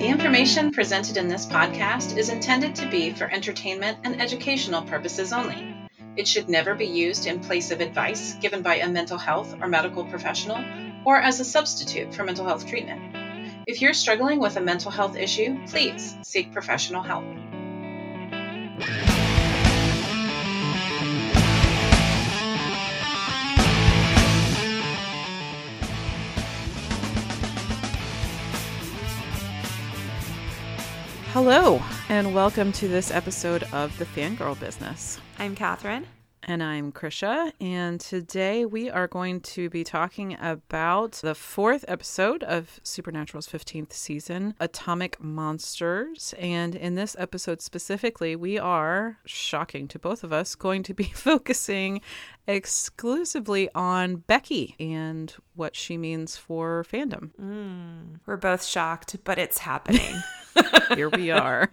The information presented in this podcast is intended to be for entertainment and educational purposes only. It should never be used in place of advice given by a mental health or medical professional or as a substitute for mental health treatment. If you're struggling with a mental health issue, please seek professional help. Hello, and welcome to this episode of The Fangirl Business. I'm Catherine. And I'm Chrisha, and today we are going to be talking about the fourth episode of Supernatural's 15th season, Atomic Monsters. And in this episode specifically, we are, shocking to both of us, going to be focusing exclusively on Becky and what she means for fandom. Mm, we're both shocked, but it's happening. Here we are.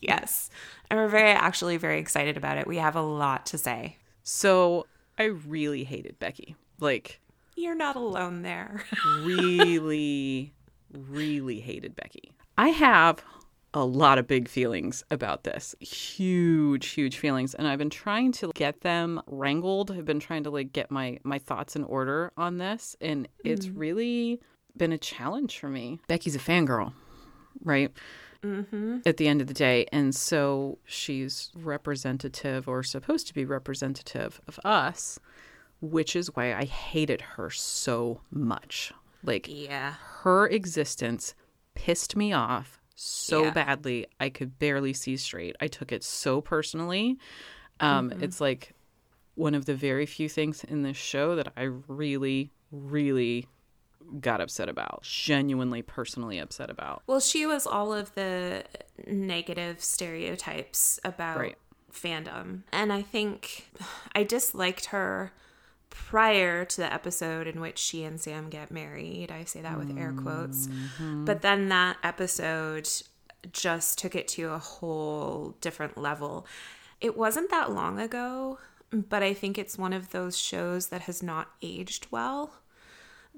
yes. And we're very, actually, very excited about it. We have a lot to say. So I really hated Becky. Like, you're not alone there. really, really hated Becky. I have a lot of big feelings about this. Huge, huge feelings. And I've been trying to get them wrangled. I've been trying to like get my my thoughts in order on this. And it's mm. really been a challenge for me. Becky's a fangirl, right? Mm-hmm. at the end of the day. And so she's representative or supposed to be representative of us, which is why I hated her so much. Like, yeah, her existence pissed me off so yeah. badly. I could barely see straight. I took it so personally. Um, mm-hmm. It's like one of the very few things in this show that I really, really got upset about, genuinely personally upset about. Well, she was all of the negative stereotypes about right. fandom. And I think I disliked her prior to the episode in which she and Sam get married. I say that with air quotes. Mm-hmm. But then that episode just took it to a whole different level. It wasn't that long ago, but I think it's one of those shows that has not aged well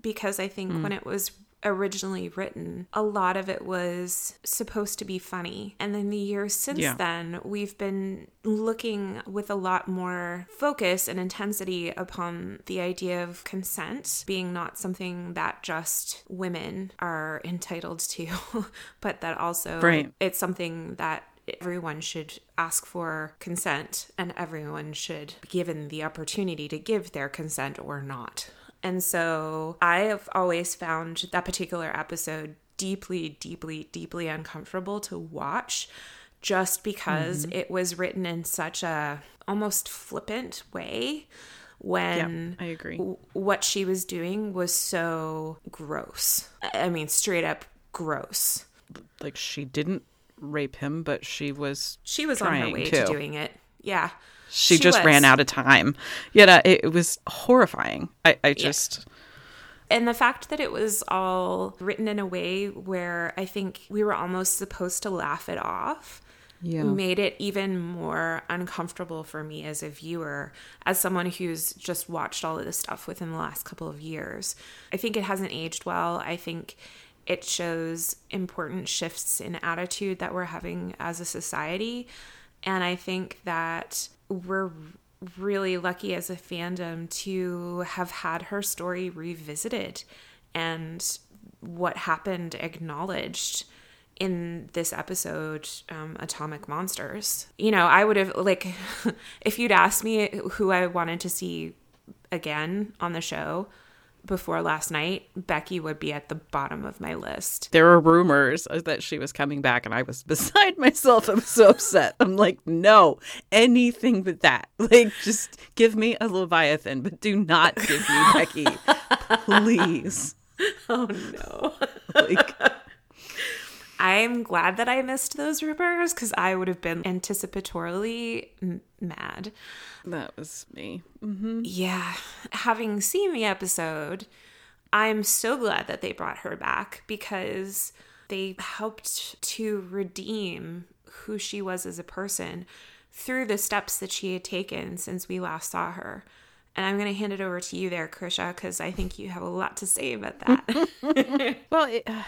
because I think mm. when it was originally written, a lot of it was supposed to be funny. And then the years since yeah. then, we've been looking with a lot more focus and intensity upon the idea of consent being not something that just women are entitled to, but that also right. it's something that everyone should ask for consent and everyone should be given the opportunity to give their consent or not. And so I have always found that particular episode deeply, deeply, deeply uncomfortable to watch just because mm-hmm. it was written in such a almost flippant way when I agree. W- what she was doing was so gross. I mean, straight up gross. Like she didn't rape him, but she was she was on her way to. to doing it. Yeah. She, she just was. ran out of time. Yet uh, it, it was horrifying. I, I just. Yeah. And the fact that it was all written in a way where I think we were almost supposed to laugh it off yeah. made it even more uncomfortable for me as a viewer, as someone who's just watched all of this stuff within the last couple of years. I think it hasn't aged well. I think it shows important shifts in attitude that we're having as a society. And I think that we're really lucky as a fandom to have had her story revisited and what happened acknowledged in this episode um, atomic monsters. You know i would have like if you'd asked me who i wanted to see again on the show before last night, Becky would be at the bottom of my list. There were rumors that she was coming back, and I was beside myself. I'm so upset. I'm like, no, anything but that. Like, just give me a Leviathan, but do not give me Becky, please. Oh no. like, I'm glad that I missed those rumors because I would have been anticipatorily m- mad. That was me. Mm-hmm. Yeah. Having seen the episode, I'm so glad that they brought her back because they helped to redeem who she was as a person through the steps that she had taken since we last saw her. And I'm going to hand it over to you there, Chrisha, because I think you have a lot to say about that. well, it, uh,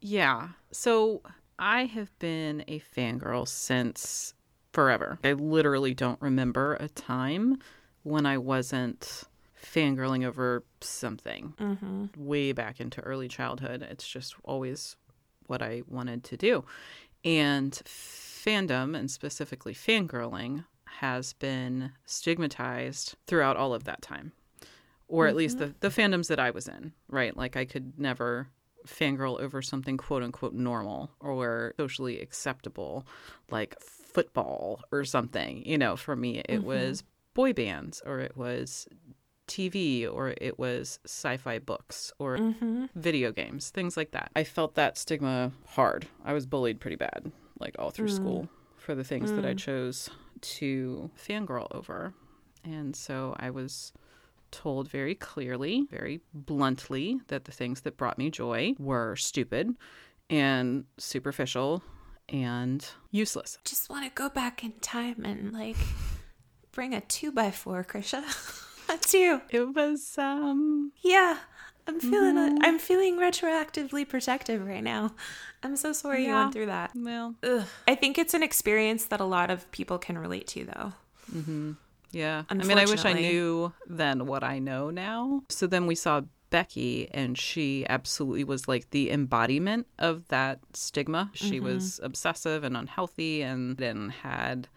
yeah. So I have been a fangirl since forever. I literally don't remember a time when I wasn't fangirling over something mm-hmm. way back into early childhood. It's just always what I wanted to do. And fandom, and specifically fangirling, has been stigmatized throughout all of that time. Or mm-hmm. at least mm-hmm. the, the fandoms that I was in, right? Like I could never fangirl over something quote unquote normal or socially acceptable, like football or something. You know, for me, it mm-hmm. was boy bands or it was TV or it was sci fi books or mm-hmm. video games, things like that. I felt that stigma hard. I was bullied pretty bad, like all through mm. school, for the things mm. that I mm. chose to fangirl over. And so I was told very clearly, very bluntly, that the things that brought me joy were stupid and superficial and useless. Just want to go back in time and like bring a two by four, Chrisha. That's you. It was um Yeah. I'm feeling mm-hmm. I'm feeling retroactively protective right now. I'm so sorry yeah. you went through that. Well, Ugh. I think it's an experience that a lot of people can relate to, though. Mm-hmm. Yeah. I mean, I wish I knew then what I know now. So then we saw Becky, and she absolutely was like the embodiment of that stigma. She mm-hmm. was obsessive and unhealthy and then had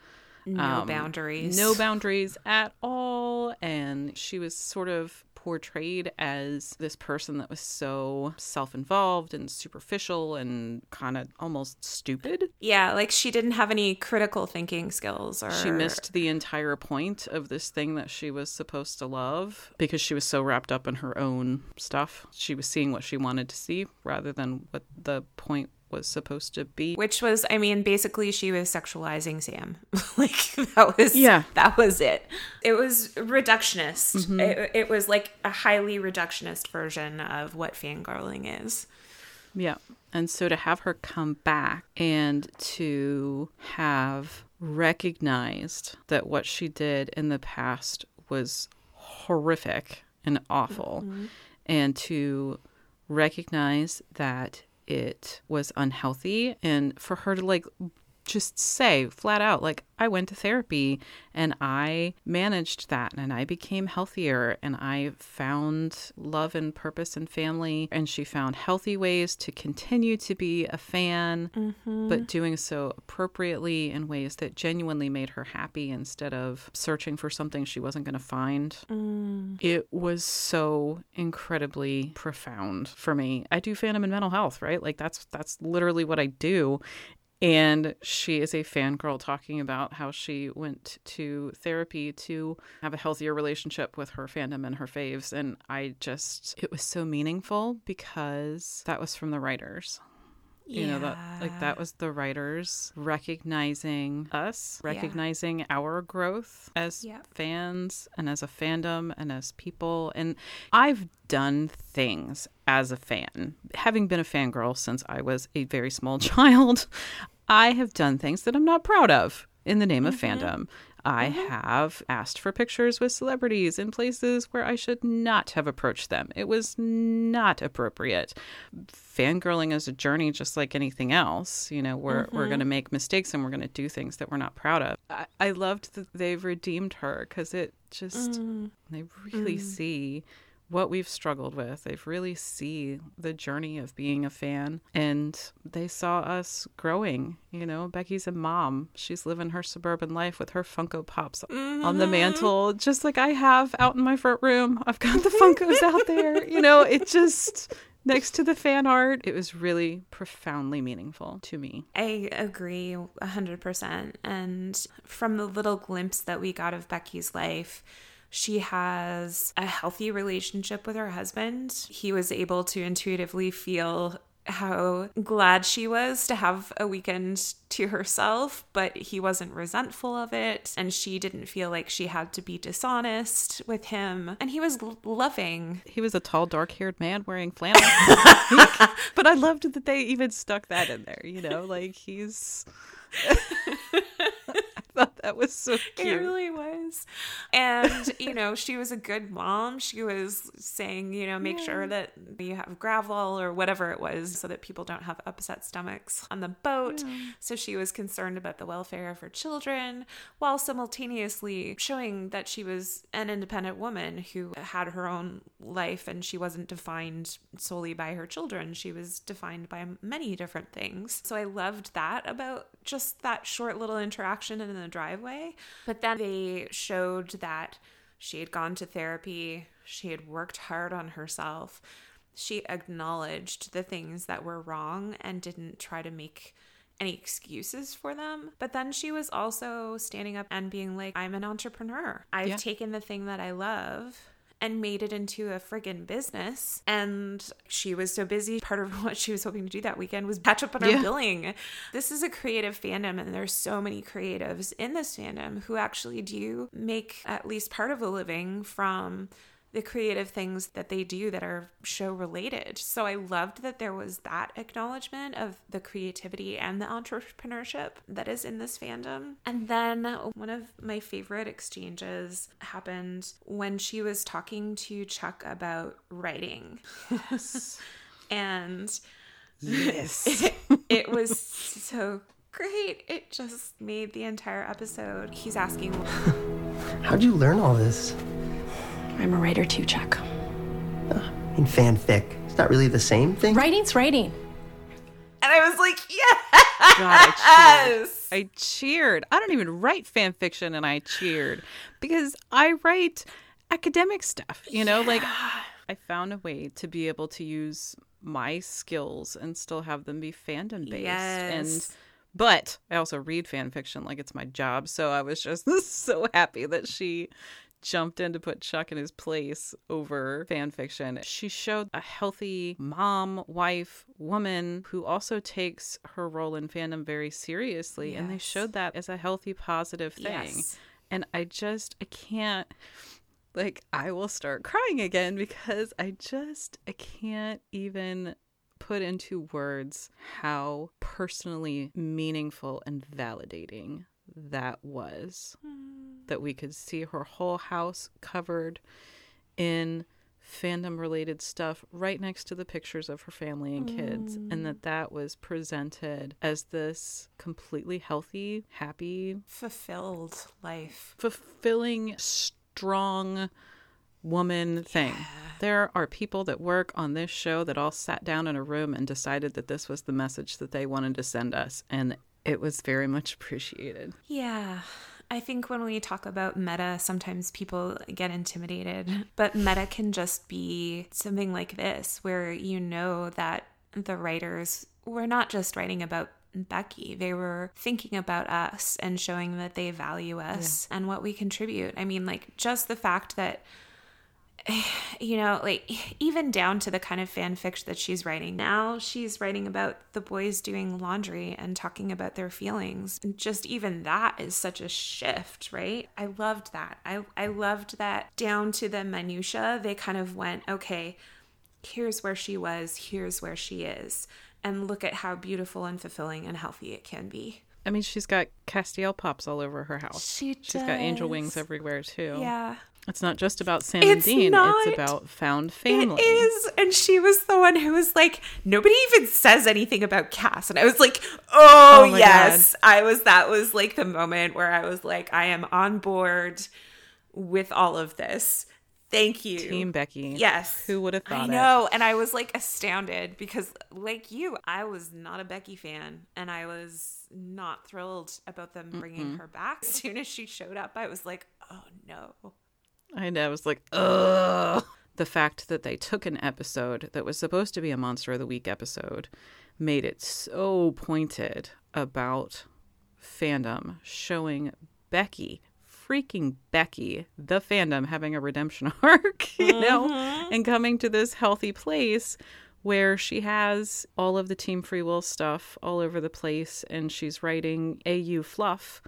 no um, boundaries. No boundaries at all. And she was sort of portrayed as this person that was so self involved and superficial and kind of almost stupid. Yeah, like she didn't have any critical thinking skills or she missed the entire point of this thing that she was supposed to love because she was so wrapped up in her own stuff. She was seeing what she wanted to see rather than what the point was supposed to be. Which was, I mean, basically she was sexualizing Sam. like that was yeah, that was it. It was reductionist. Mm-hmm. It, it was like a highly reductionist version of what fangirling is. Yeah. And so to have her come back and to have recognized that what she did in the past was horrific and awful, mm-hmm. and to recognize that it was unhealthy and for her to like just say flat out like I went to therapy and I managed that and I became healthier and I found love and purpose and family and she found healthy ways to continue to be a fan mm-hmm. but doing so appropriately in ways that genuinely made her happy instead of searching for something she wasn't going to find. Mm. It was so incredibly profound for me. I do fandom and mental health, right? Like that's that's literally what I do and she is a fangirl talking about how she went to therapy to have a healthier relationship with her fandom and her faves. And I just, it was so meaningful because that was from the writers. Yeah. You know, that like that was the writers recognizing us, recognizing yeah. our growth as yep. fans and as a fandom and as people. And I've done things as a fan. Having been a fangirl since I was a very small child, I have done things that I'm not proud of in the name mm-hmm. of fandom. I mm-hmm. have asked for pictures with celebrities in places where I should not have approached them. It was not appropriate. Fangirling is a journey just like anything else. You know, we're, mm-hmm. we're going to make mistakes and we're going to do things that we're not proud of. I, I loved that they've redeemed her because it just, mm. they really mm. see what we've struggled with. They've really see the journey of being a fan and they saw us growing. You know, Becky's a mom. She's living her suburban life with her Funko Pops mm-hmm. on the mm-hmm. mantle, just like I have out in my front room. I've got the Funkos out there. You know, it just next to the fan art. It was really profoundly meaningful to me. I agree 100%. And from the little glimpse that we got of Becky's life, she has a healthy relationship with her husband. He was able to intuitively feel how glad she was to have a weekend to herself, but he wasn't resentful of it. And she didn't feel like she had to be dishonest with him. And he was loving. He was a tall, dark haired man wearing flannel. but I loved that they even stuck that in there, you know, like he's. Thought that was so cute. It really was. And, you know, she was a good mom. She was saying, you know, make yeah. sure that you have Gravol or whatever it was so that people don't have upset stomachs on the boat. Yeah. So she was concerned about the welfare of her children while simultaneously showing that she was an independent woman who had her own life and she wasn't defined solely by her children. She was defined by many different things. So I loved that about just that short little interaction and the driveway. But then they showed that she had gone to therapy, she had worked hard on herself. She acknowledged the things that were wrong and didn't try to make any excuses for them. But then she was also standing up and being like, I'm an entrepreneur. I've yeah. taken the thing that I love and made it into a friggin' business. And she was so busy. Part of what she was hoping to do that weekend was catch up on her yeah. billing. This is a creative fandom, and there's so many creatives in this fandom who actually do make at least part of a living from the creative things that they do that are show related. So I loved that there was that acknowledgement of the creativity and the entrepreneurship that is in this fandom. And then one of my favorite exchanges happened when she was talking to Chuck about writing. Yes. and yes. it, it was so great. It just made the entire episode. He's asking, How'd you learn all this? I'm a writer too, Chuck. Uh, in fanfic, it's not really the same thing. Writing's writing. And I was like, yes! God, I cheered. I cheered. I don't even write fan fiction, and I cheered because I write academic stuff. You know, yeah. like I found a way to be able to use my skills and still have them be fandom based. Yes. And but I also read fan fiction like it's my job. So I was just so happy that she jumped in to put Chuck in his place over fan fiction. She showed a healthy mom, wife, woman who also takes her role in fandom very seriously. Yes. And they showed that as a healthy, positive thing. Yes. And I just, I can't, like, I will start crying again because I just, I can't even put into words how personally meaningful and validating that was. Mm that we could see her whole house covered in fandom related stuff right next to the pictures of her family and kids mm. and that mm. that was presented as this completely healthy happy fulfilled life fulfilling strong woman thing yeah. there are people that work on this show that all sat down in a room and decided that this was the message that they wanted to send us and it was very much appreciated yeah I think when we talk about meta, sometimes people get intimidated, but meta can just be something like this, where you know that the writers were not just writing about Becky. They were thinking about us and showing that they value us yeah. and what we contribute. I mean, like, just the fact that you know, like even down to the kind of fan fiction that she's writing now, she's writing about the boys doing laundry and talking about their feelings. And just even that is such a shift, right? I loved that. I I loved that down to the minutia. They kind of went, okay, here's where she was, here's where she is, and look at how beautiful and fulfilling and healthy it can be. I mean, she's got Castiel pops all over her house. She She's got angel wings everywhere too. Yeah. It's not just about Sam it's and Dean. Not, it's about found family. It is. And she was the one who was like, nobody even says anything about Cass. And I was like, oh, oh yes. God. I was, that was like the moment where I was like, I am on board with all of this. Thank you. Team Becky. Yes. Who would have thought I know. It? And I was like astounded because, like you, I was not a Becky fan and I was not thrilled about them bringing Mm-mm. her back. As soon as she showed up, I was like, oh no. I know. I was like, ugh. The fact that they took an episode that was supposed to be a Monster of the Week episode made it so pointed about fandom, showing Becky, freaking Becky, the fandom having a redemption arc, you mm-hmm. know, and coming to this healthy place where she has all of the Team Free Will stuff all over the place and she's writing AU fluff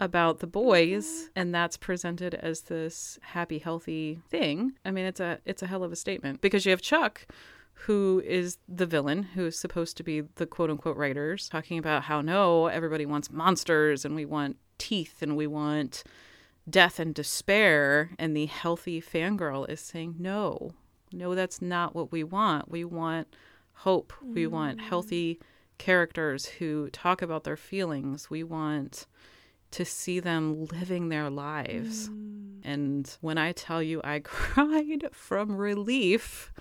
about the boys and that's presented as this happy healthy thing i mean it's a it's a hell of a statement because you have chuck who is the villain who is supposed to be the quote unquote writers talking about how no everybody wants monsters and we want teeth and we want death and despair. And the healthy fangirl is saying, no, no, that's not what we want. We want hope. Mm. We want healthy characters who talk about their feelings. We want to see them living their lives. Mm. And when I tell you I cried from relief,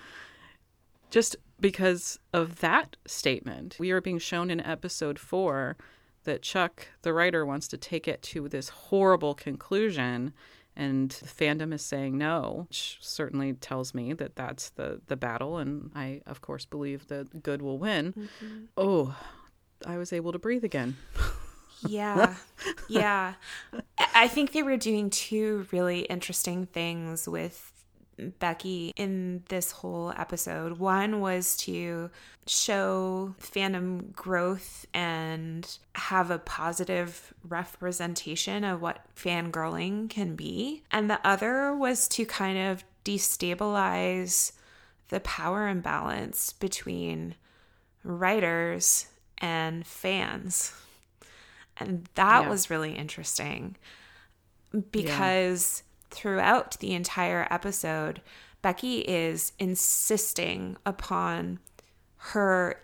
just because of that statement, we are being shown in episode four that Chuck, the writer, wants to take it to this horrible conclusion. And the fandom is saying no, which certainly tells me that that's the, the battle. And I, of course, believe that good will win. Mm-hmm. Oh, I was able to breathe again. yeah. Yeah. I think they were doing two really interesting things with Becky in this whole episode. One was to show fandom growth and have a positive representation of what fangirling can be. And the other was to kind of destabilize the power imbalance between writers and fans. And that yeah. was really interesting because yeah. Throughout the entire episode, Becky is insisting upon her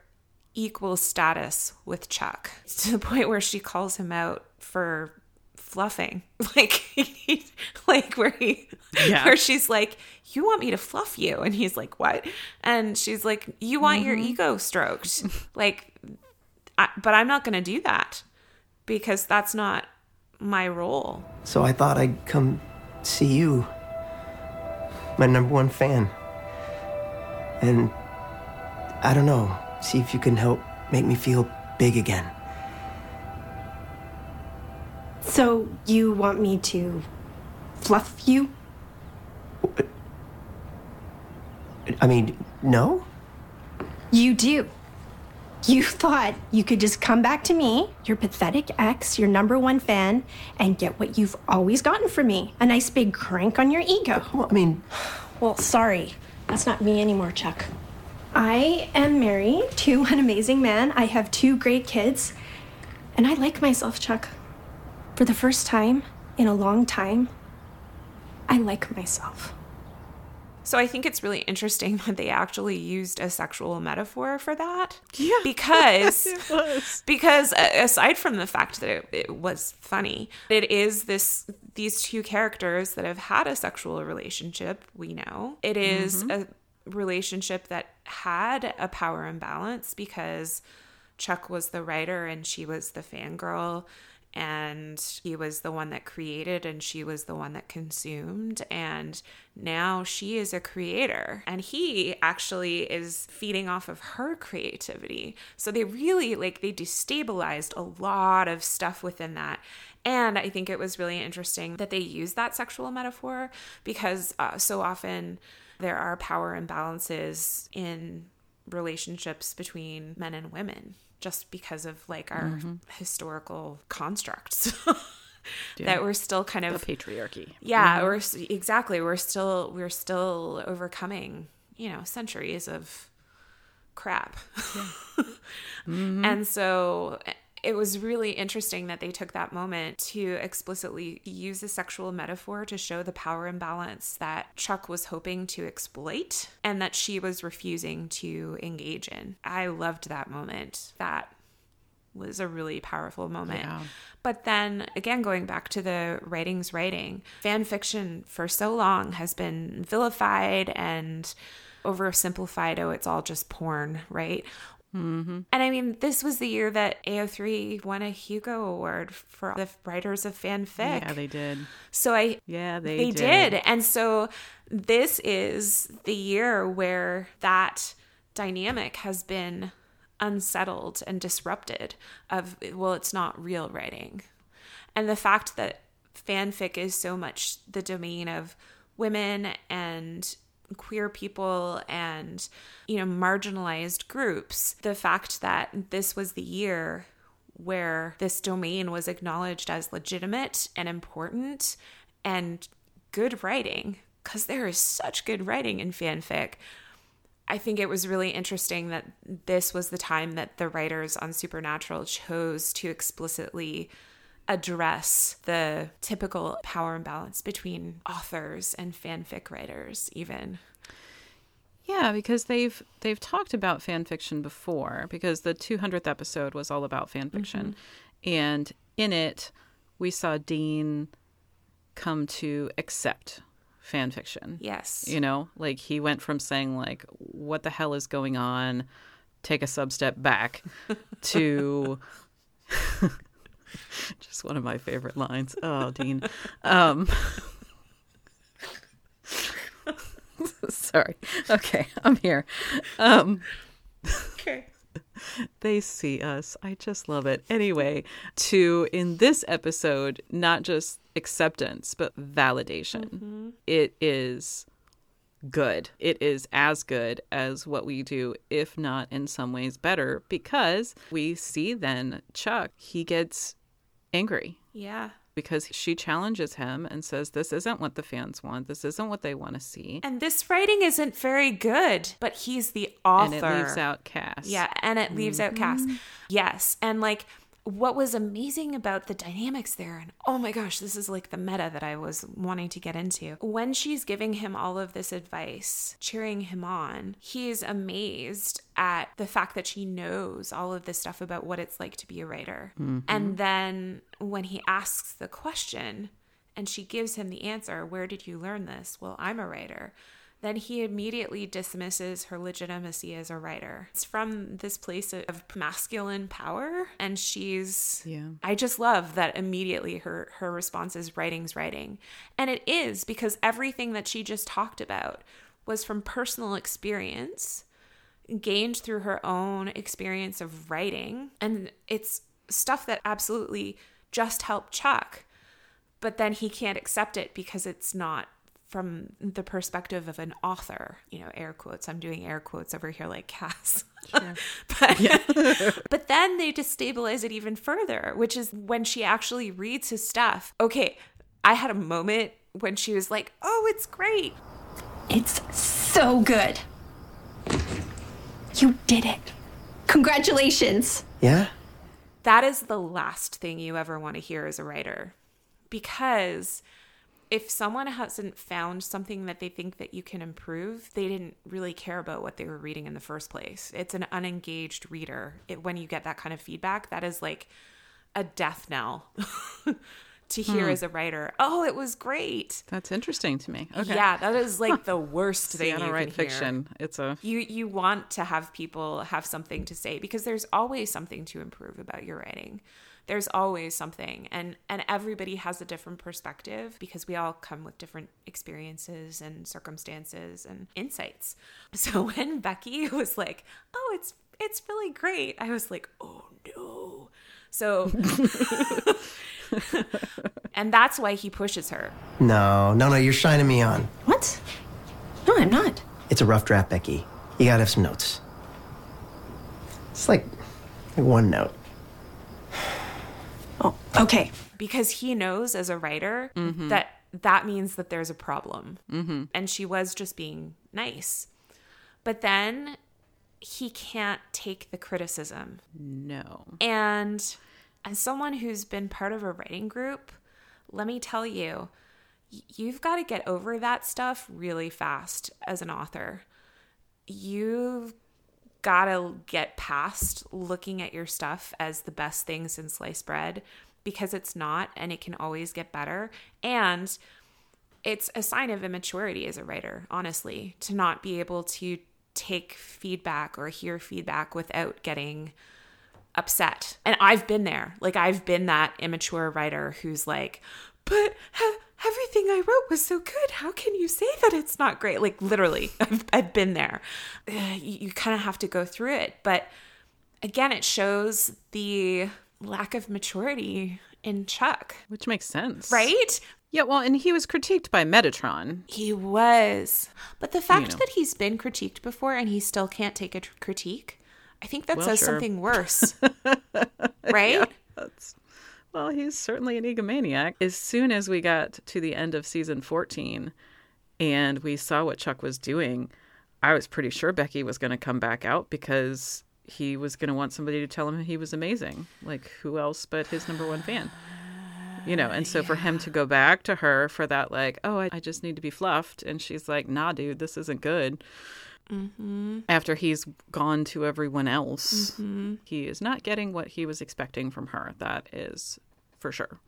equal status with Chuck to the point where she calls him out for fluffing like like where he yeah. where she's like you want me to fluff you and he's like what and she's like you want mm-hmm. your ego stroked like I, but I'm not going to do that because that's not my role. So I thought I'd come see you, my number one fan. And I don't know, see if you can help make me feel big again. So you want me to fluff you? I mean, no? You do. You thought you could just come back to me, your pathetic ex, your number one fan, and get what you've always gotten from me a nice big crank on your ego. Well, I mean, well, sorry. That's not me anymore, Chuck. I am married to an amazing man. I have two great kids. And I like myself, Chuck. For the first time in a long time, I like myself. So I think it's really interesting that they actually used a sexual metaphor for that. Yeah. Because because aside from the fact that it, it, was funny, it is this these two characters that have had a sexual relationship, we know. It is mm-hmm. a relationship that had a power imbalance because Chuck was the writer and she was the fangirl and he was the one that created and she was the one that consumed and now she is a creator. And he actually is feeding off of her creativity. So they really like they destabilized a lot of stuff within that. And i think it was really interesting that they used that sexual metaphor because uh, so often there are power imbalances in relationships between men and women just because of like our mm-hmm. historical constructs. yeah. that we're still kind of the patriarchy. Yeah, mm-hmm. we're exactly we're still we're still overcoming, you know, centuries of crap. Yeah. mm-hmm. And so it was really interesting that they took that moment to explicitly use a sexual metaphor to show the power imbalance that Chuck was hoping to exploit and that she was refusing to engage in. I loved that moment. That was a really powerful moment. Yeah. But then again, going back to the writings writing, fan fiction for so long has been vilified and oversimplified. Oh, it's all just porn, right? Mm-hmm. And I mean, this was the year that AO3 won a Hugo Award for the writers of fanfic. Yeah, they did. So I yeah they they did. did, and so this is the year where that dynamic has been unsettled and disrupted. Of well, it's not real writing, and the fact that fanfic is so much the domain of women and queer people and you know marginalized groups the fact that this was the year where this domain was acknowledged as legitimate and important and good writing because there is such good writing in fanfic. I think it was really interesting that this was the time that the writers on Supernatural chose to explicitly address the typical power imbalance between authors and fanfic writers even. Yeah, because they've they've talked about fan fiction before because the 200th episode was all about fan fiction. Mm-hmm. And in it we saw Dean come to accept fan fiction. Yes. You know, like he went from saying like what the hell is going on? Take a sub step back to just one of my favorite lines. Oh, Dean. Um Sorry. Okay, I'm here. Um, okay. They see us. I just love it. Anyway, to in this episode, not just acceptance, but validation. Mm-hmm. It is good. It is as good as what we do, if not in some ways better, because we see then Chuck, he gets angry. Yeah because she challenges him and says, This isn't what the fans want. This isn't what they want to see. And this writing isn't very good, but he's the author. And it leaves out Cass. Yeah, and it leaves mm-hmm. out Cass. Mm-hmm. Yes. And like, what was amazing about the dynamics there, and oh my gosh, this is like the meta that I was wanting to get into. When she's giving him all of this advice, cheering him on, he's amazed at the fact that she knows all of this stuff about what it's like to be a writer. Mm-hmm. And then when he asks the question, and she gives him the answer, Where did you learn this? Well, I'm a writer then he immediately dismisses her legitimacy as a writer. It's from this place of masculine power and she's yeah. I just love that immediately her her response is writing's writing. And it is because everything that she just talked about was from personal experience gained through her own experience of writing and it's stuff that absolutely just helped Chuck but then he can't accept it because it's not from the perspective of an author, you know, air quotes. I'm doing air quotes over here like Cass. Sure. but, but then they destabilize it even further, which is when she actually reads his stuff. Okay, I had a moment when she was like, oh, it's great. It's so good. You did it. Congratulations. Yeah? That is the last thing you ever want to hear as a writer because if someone hasn't found something that they think that you can improve, they didn't really care about what they were reading in the first place. It's an unengaged reader. It, when you get that kind of feedback, that is like a death knell to hear hmm. as a writer. Oh, it was great. That's interesting to me. Okay. Yeah, that is like the worst thing. you write fiction. Hear. It's a you you want to have people have something to say because there's always something to improve about your writing there's always something and and everybody has a different perspective because we all come with different experiences and circumstances and insights. So when becky was like oh it's it's really great i was like oh no. So and that's why he pushes her. No no no you're shining me on. What? No i'm not. It's a rough draft becky. You gotta have some notes. It's like, like one note okay. Because he knows as a writer mm-hmm. that that means that there's a problem. Mm-hmm. And she was just being nice. But then he can't take the criticism. No. And as someone who's been part of a writing group, let me tell you, you've got to get over that stuff really fast as an author. You've gotta get past looking at your stuff as the best thing since sliced bread because it's not and it can always get better. And it's a sign of immaturity as a writer, honestly, to not be able to take feedback or hear feedback without getting upset. And I've been there. Like, I've been that immature writer who's like, but everything I wrote was so good. How can you say that it's not great? Like literally, I've, I've been there. You, you kind of have to go through it. But again, it shows the lack of maturity in Chuck. Which makes sense. Right? Yeah, well, and he was critiqued by Metatron. He was. But the fact you know. that he's been critiqued before and he still can't take a tr- critique, I think that well, says sure. something worse. right? Yeah, that's well, he's certainly an egomaniac. As soon as we got to the end of season 14 and we saw what Chuck was doing, I was pretty sure Becky was going to come back out because he was going to want somebody to tell him he was amazing. Like, who else but his number one fan? you know and so yeah. for him to go back to her for that like oh I, I, just need to be fluffed and she's like nah dude this isn't good mm-hmm. after he's gone to everyone else mm-hmm. he is not getting what he was expecting from her that is for sure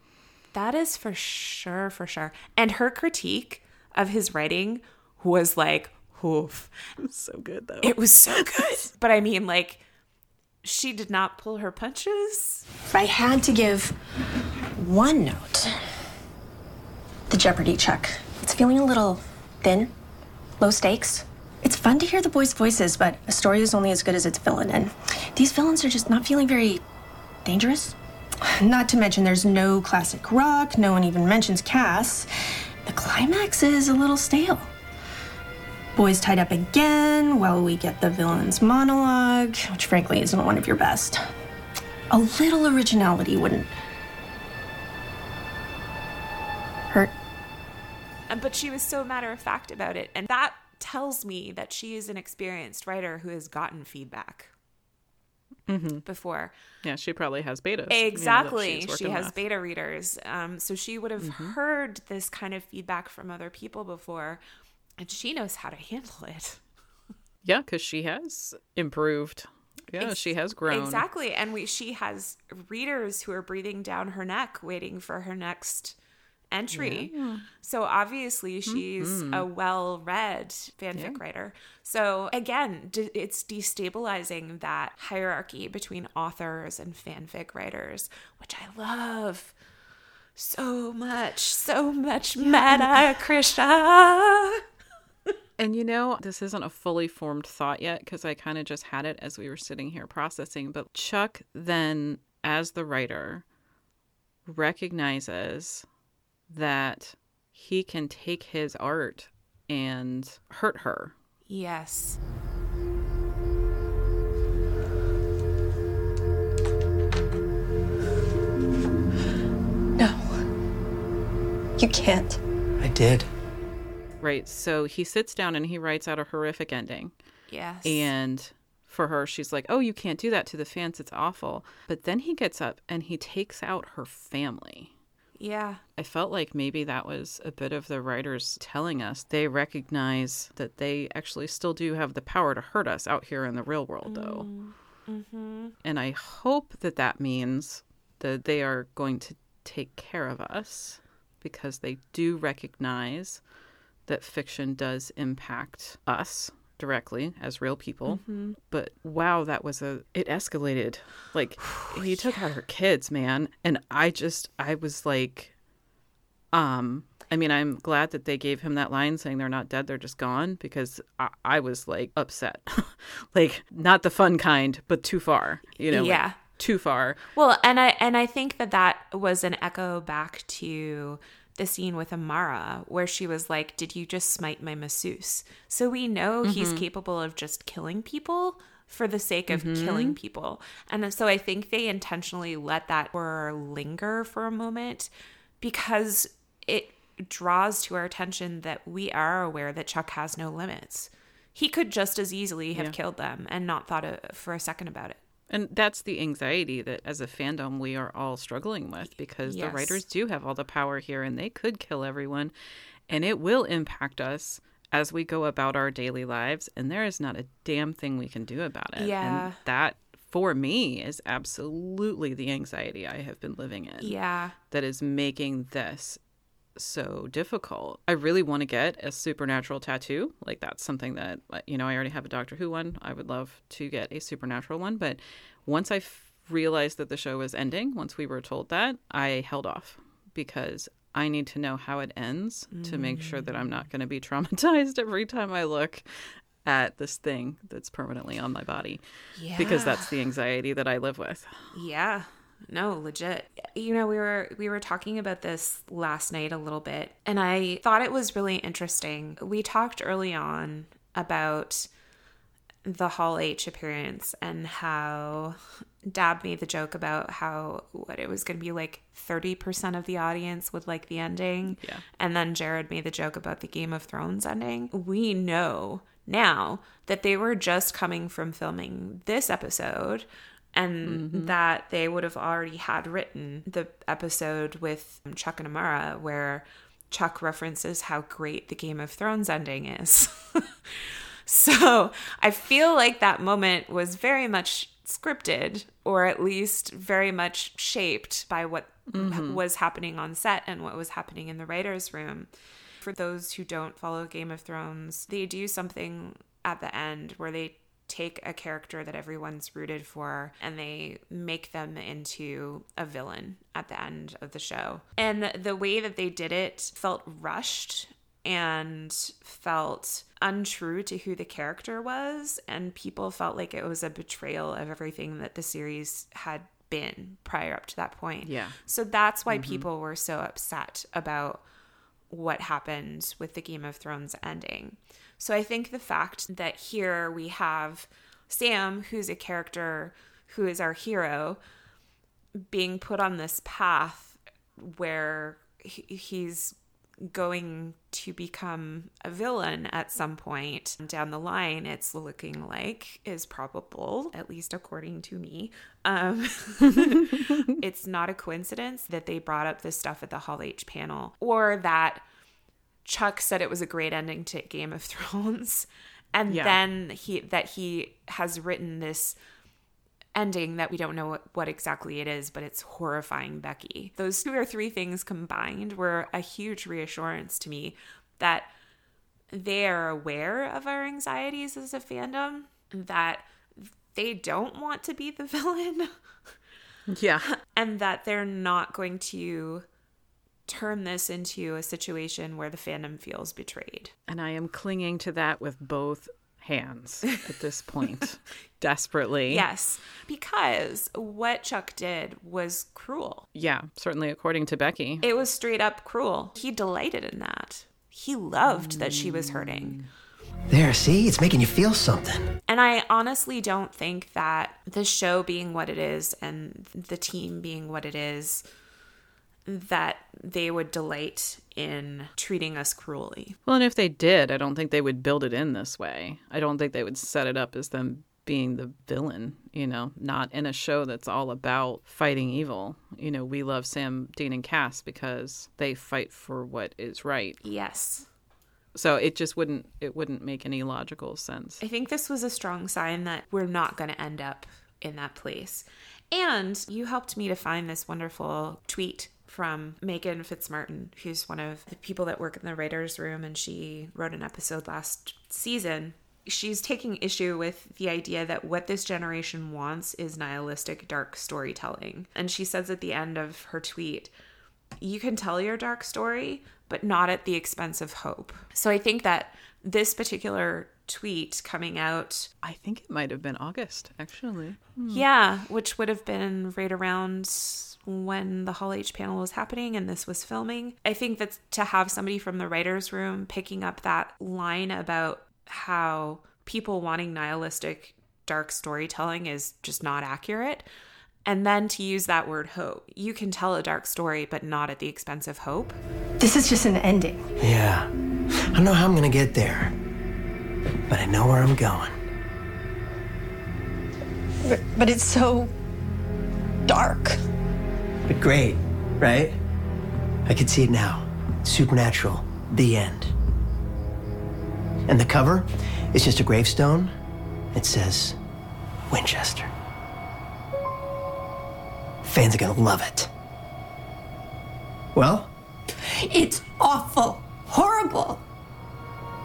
that is for sure for sure and her critique of his writing was like oof It was so good though it was so good but i mean like she did not pull her punches. If I had to give one note, the Jeopardy check. It's feeling a little thin, low stakes. It's fun to hear the boys' voices, but a story is only as good as its villain, and these villains are just not feeling very dangerous. Not to mention, there's no classic rock, no one even mentions Cass. The climax is a little stale. Boys tied up again while we get the villain's monologue, which frankly isn't one of your best. A little originality wouldn't hurt. But she was so matter of fact about it. And that tells me that she is an experienced writer who has gotten feedback mm-hmm. before. Yeah, she probably has betas. Exactly. You know, she has with. beta readers. Um, so she would have mm-hmm. heard this kind of feedback from other people before and she knows how to handle it. Yeah, because she has improved. Yeah, Ex- she has grown. Exactly. And we she has readers who are breathing down her neck waiting for her next entry. Yeah. So obviously she's mm-hmm. a well-read fanfic yeah. writer. So again, d- it's destabilizing that hierarchy between authors and fanfic writers, which I love so much, so much meta, Chrisha. And you know, this isn't a fully formed thought yet because I kind of just had it as we were sitting here processing. But Chuck then, as the writer, recognizes that he can take his art and hurt her. Yes. No. You can't. I did right? So he sits down and he writes out a horrific ending. Yes. And for her, she's like, Oh, you can't do that to the fans. It's awful. But then he gets up and he takes out her family. Yeah. I felt like maybe that was a bit of the writers telling us they recognize that they actually still do have the power to hurt us out here in the real world, though. Mm-hmm. And I hope that that means that they are going to take care of us because they do recognize that fiction does impact us directly as real people. Mm-hmm. But wow, that was a it escalated. Like he took yeah. out her kids, man, and I just I was like um I mean, I'm glad that they gave him that line saying they're not dead, they're just gone because I, I was like upset. like not the fun kind, but too far, you know. Yeah. Like, too far. Well, and I and I think that that was an echo back to the scene with Amara where she was like, Did you just smite my masseuse? So we know mm-hmm. he's capable of just killing people for the sake of mm-hmm. killing people. And so I think they intentionally let that horror linger for a moment because it draws to our attention that we are aware that Chuck has no limits. He could just as easily have yeah. killed them and not thought for a second about it. And that's the anxiety that as a fandom we are all struggling with because yes. the writers do have all the power here and they could kill everyone and it will impact us as we go about our daily lives and there is not a damn thing we can do about it. Yeah. And that for me is absolutely the anxiety I have been living in. Yeah. That is making this so difficult. I really want to get a supernatural tattoo. Like that's something that you know I already have a Doctor Who one. I would love to get a supernatural one, but once I f- realized that the show was ending, once we were told that, I held off because I need to know how it ends mm. to make sure that I'm not going to be traumatized every time I look at this thing that's permanently on my body. Yeah. Because that's the anxiety that I live with. Yeah. No, legit. You know, we were we were talking about this last night a little bit, and I thought it was really interesting. We talked early on about the Hall H appearance and how Dabb made the joke about how what it was going to be like 30% of the audience would like the ending. Yeah. And then Jared made the joke about the Game of Thrones ending. We know now that they were just coming from filming this episode and mm-hmm. that they would have already had written the episode with Chuck and Amara where Chuck references how great the Game of Thrones ending is. so I feel like that moment was very much scripted or at least very much shaped by what mm-hmm. was happening on set and what was happening in the writer's room. For those who don't follow Game of Thrones, they do something at the end where they take a character that everyone's rooted for and they make them into a villain at the end of the show. And the way that they did it felt rushed and felt untrue to who the character was. And people felt like it was a betrayal of everything that the series had been prior up to that point. Yeah. So that's why mm-hmm. people were so upset about what happened with the Game of Thrones ending. So I think the fact that here we have Sam, who's a character who is our hero, being put on this path where he's going to become a villain at some point down the line it's looking like is probable at least according to me. Um, it's not a coincidence that they brought up this stuff at the hall h panel or that Chuck said it was a great ending to Game of Thrones, and yeah. then he that he has written this ending that we don't know what, what exactly it is, but it's horrifying Becky. Those two or three things combined were a huge reassurance to me that they are aware of our anxieties as a fandom, that they don't want to be the villain. Yeah. And that they're not going to turn this into a situation where the fandom feels betrayed. And I am clinging to that with both hands at this point, desperately. Yes, because what Chuck did was cruel. Yeah, certainly according to Becky. It was straight up cruel. He delighted in that. He loved that she was hurting. There, see? It's making you feel something. And I honestly don't think that the show being what it is and the team being what it is that they would delight in treating us cruelly. Well, and if they did, I don't think they would build it in this way. I don't think they would set it up as them being the villain, you know, not in a show that's all about fighting evil. You know, we love Sam, Dean, and Cass because they fight for what is right. Yes. So it just wouldn't it wouldn't make any logical sense. I think this was a strong sign that we're not going to end up in that place. And you helped me to find this wonderful tweet from Meghan Fitzmartin, who's one of the people that work in the writer's room, and she wrote an episode last season. She's taking issue with the idea that what this generation wants is nihilistic, dark storytelling. And she says at the end of her tweet, You can tell your dark story, but not at the expense of hope. So I think that this particular tweet coming out. I think it might have been August, actually. Hmm. Yeah, which would have been right around when the Hall H panel was happening and this was filming. I think that to have somebody from the writer's room picking up that line about how people wanting nihilistic, dark storytelling is just not accurate. And then to use that word hope. You can tell a dark story, but not at the expense of hope. This is just an ending. Yeah. I don't know how I'm going to get there, but I know where I'm going. But, but it's so dark. But great, right? I can see it now. Supernatural. The end. And the cover is just a gravestone. It says Winchester. Fans are gonna love it. Well? It's awful. Horrible.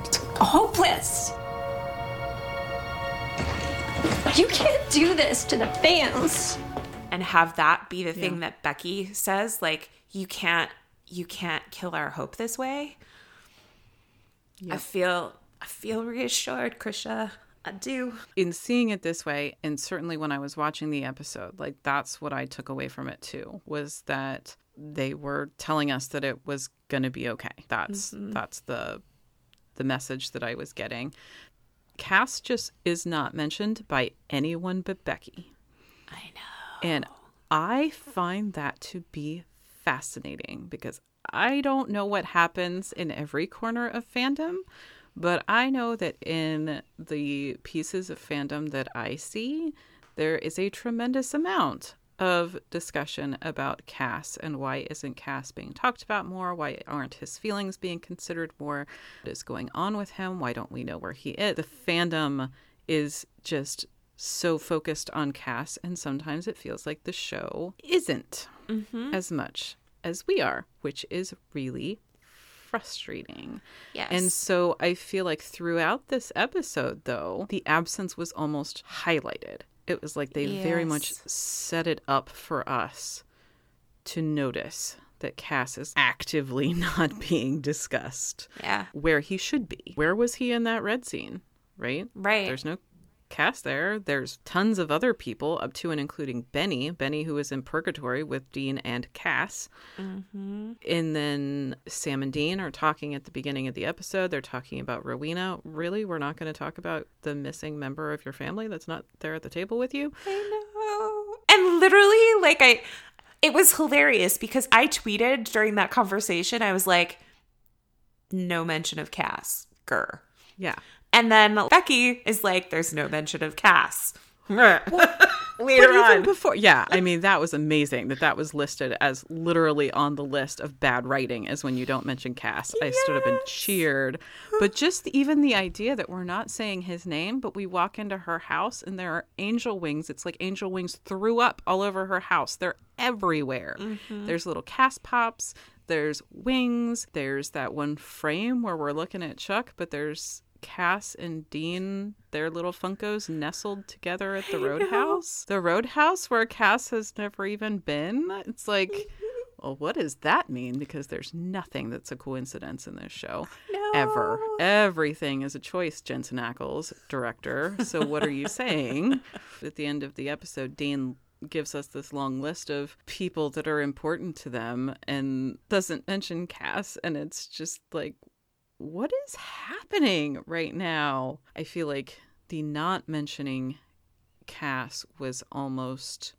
It's hopeless. You can't do this to the fans and have that be the thing yeah. that Becky says like you can't you can't kill our hope this way. Yep. I feel I feel reassured, Chrisha. I do. In seeing it this way, and certainly when I was watching the episode, like that's what I took away from it too, was that they were telling us that it was going to be okay. That's mm-hmm. that's the the message that I was getting. Cass just is not mentioned by anyone but Becky. I know. And I find that to be fascinating because I don't know what happens in every corner of fandom, but I know that in the pieces of fandom that I see, there is a tremendous amount of discussion about Cass and why isn't Cass being talked about more? Why aren't his feelings being considered more? What is going on with him? Why don't we know where he is? The fandom is just so focused on Cass, and sometimes it feels like the show isn't mm-hmm. as much as we are, which is really frustrating. Yes. And so I feel like throughout this episode, though, the absence was almost highlighted. It was like they yes. very much set it up for us to notice that Cass is actively not being discussed. Yeah. Where he should be. Where was he in that red scene? Right? Right. There's no Cass there. There's tons of other people, up to and including Benny. Benny, who is in purgatory with Dean and Cass. Mm-hmm. And then Sam and Dean are talking at the beginning of the episode. They're talking about Rowena. Really? We're not going to talk about the missing member of your family that's not there at the table with you? I know. And literally, like, I. It was hilarious because I tweeted during that conversation, I was like, no mention of Cass. Grr. Yeah. And then Becky is like, there's no mention of Cass. Later but on. before, yeah, I mean that was amazing that that was listed as literally on the list of bad writing as when you don't mention Cass. Yes. I stood up and cheered. But just even the idea that we're not saying his name, but we walk into her house and there are angel wings. It's like angel wings threw up all over her house. They're everywhere. Mm-hmm. There's little Cass pops. There's wings. There's that one frame where we're looking at Chuck, but there's Cass and Dean, their little Funkos nestled together at the Roadhouse. The Roadhouse where Cass has never even been. It's like, well, what does that mean? Because there's nothing that's a coincidence in this show. No. Ever. Everything is a choice, Jensen Ackles, director. So what are you saying? At the end of the episode, Dean gives us this long list of people that are important to them and doesn't mention Cass. And it's just like, what is happening right now? I feel like the not mentioning Cass was almost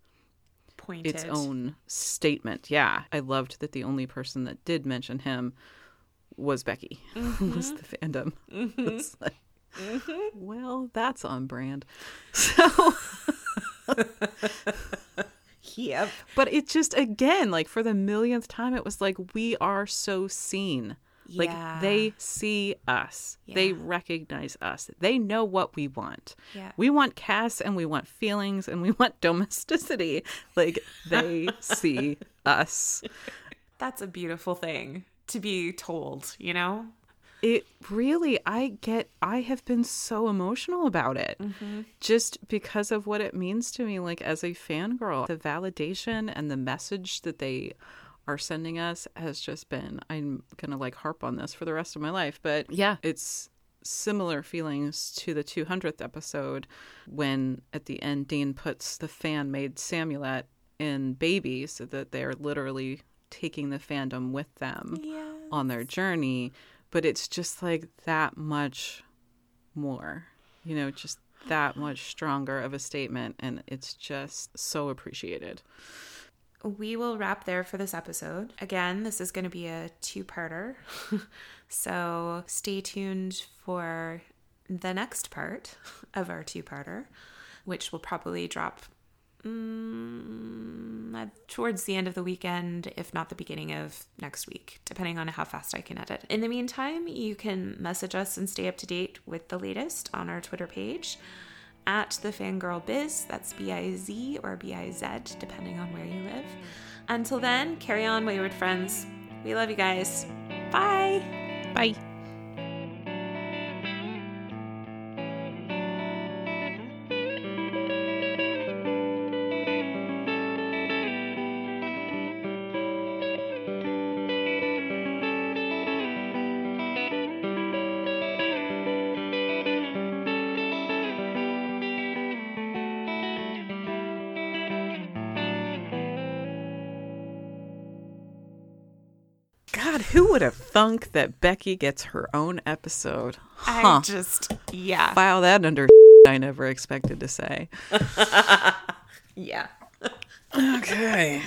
Pointed. its own statement. Yeah. I loved that the only person that did mention him was Becky, mm-hmm. was the fandom. Mm-hmm. Like, mm-hmm. Well, that's on brand. So. yep. But it just, again, like for the millionth time, it was like, we are so seen. Like they see us. Yeah. They recognize us. They know what we want. Yeah. We want Cass and we want feelings and we want domesticity. Like they see us. That's a beautiful thing to be told, you know? It really, I get, I have been so emotional about it mm-hmm. just because of what it means to me, like as a fangirl. The validation and the message that they are sending us has just been I'm going to like harp on this for the rest of my life. But yeah, it's similar feelings to the 200th episode when at the end Dean puts the fan made Samulet in baby so that they're literally taking the fandom with them yes. on their journey. But it's just like that much more, you know, just that much stronger of a statement. And it's just so appreciated we will wrap there for this episode. Again, this is going to be a two parter. so stay tuned for the next part of our two parter, which will probably drop um, towards the end of the weekend, if not the beginning of next week, depending on how fast I can edit. In the meantime, you can message us and stay up to date with the latest on our Twitter page at the Fangirl Biz. That's B I Z or B I Z, depending on where you live. Until then, carry on, wayward friends. We love you guys. Bye. Bye. Thunk that Becky gets her own episode? Huh. I just, yeah. File that under I never expected to say. yeah. okay.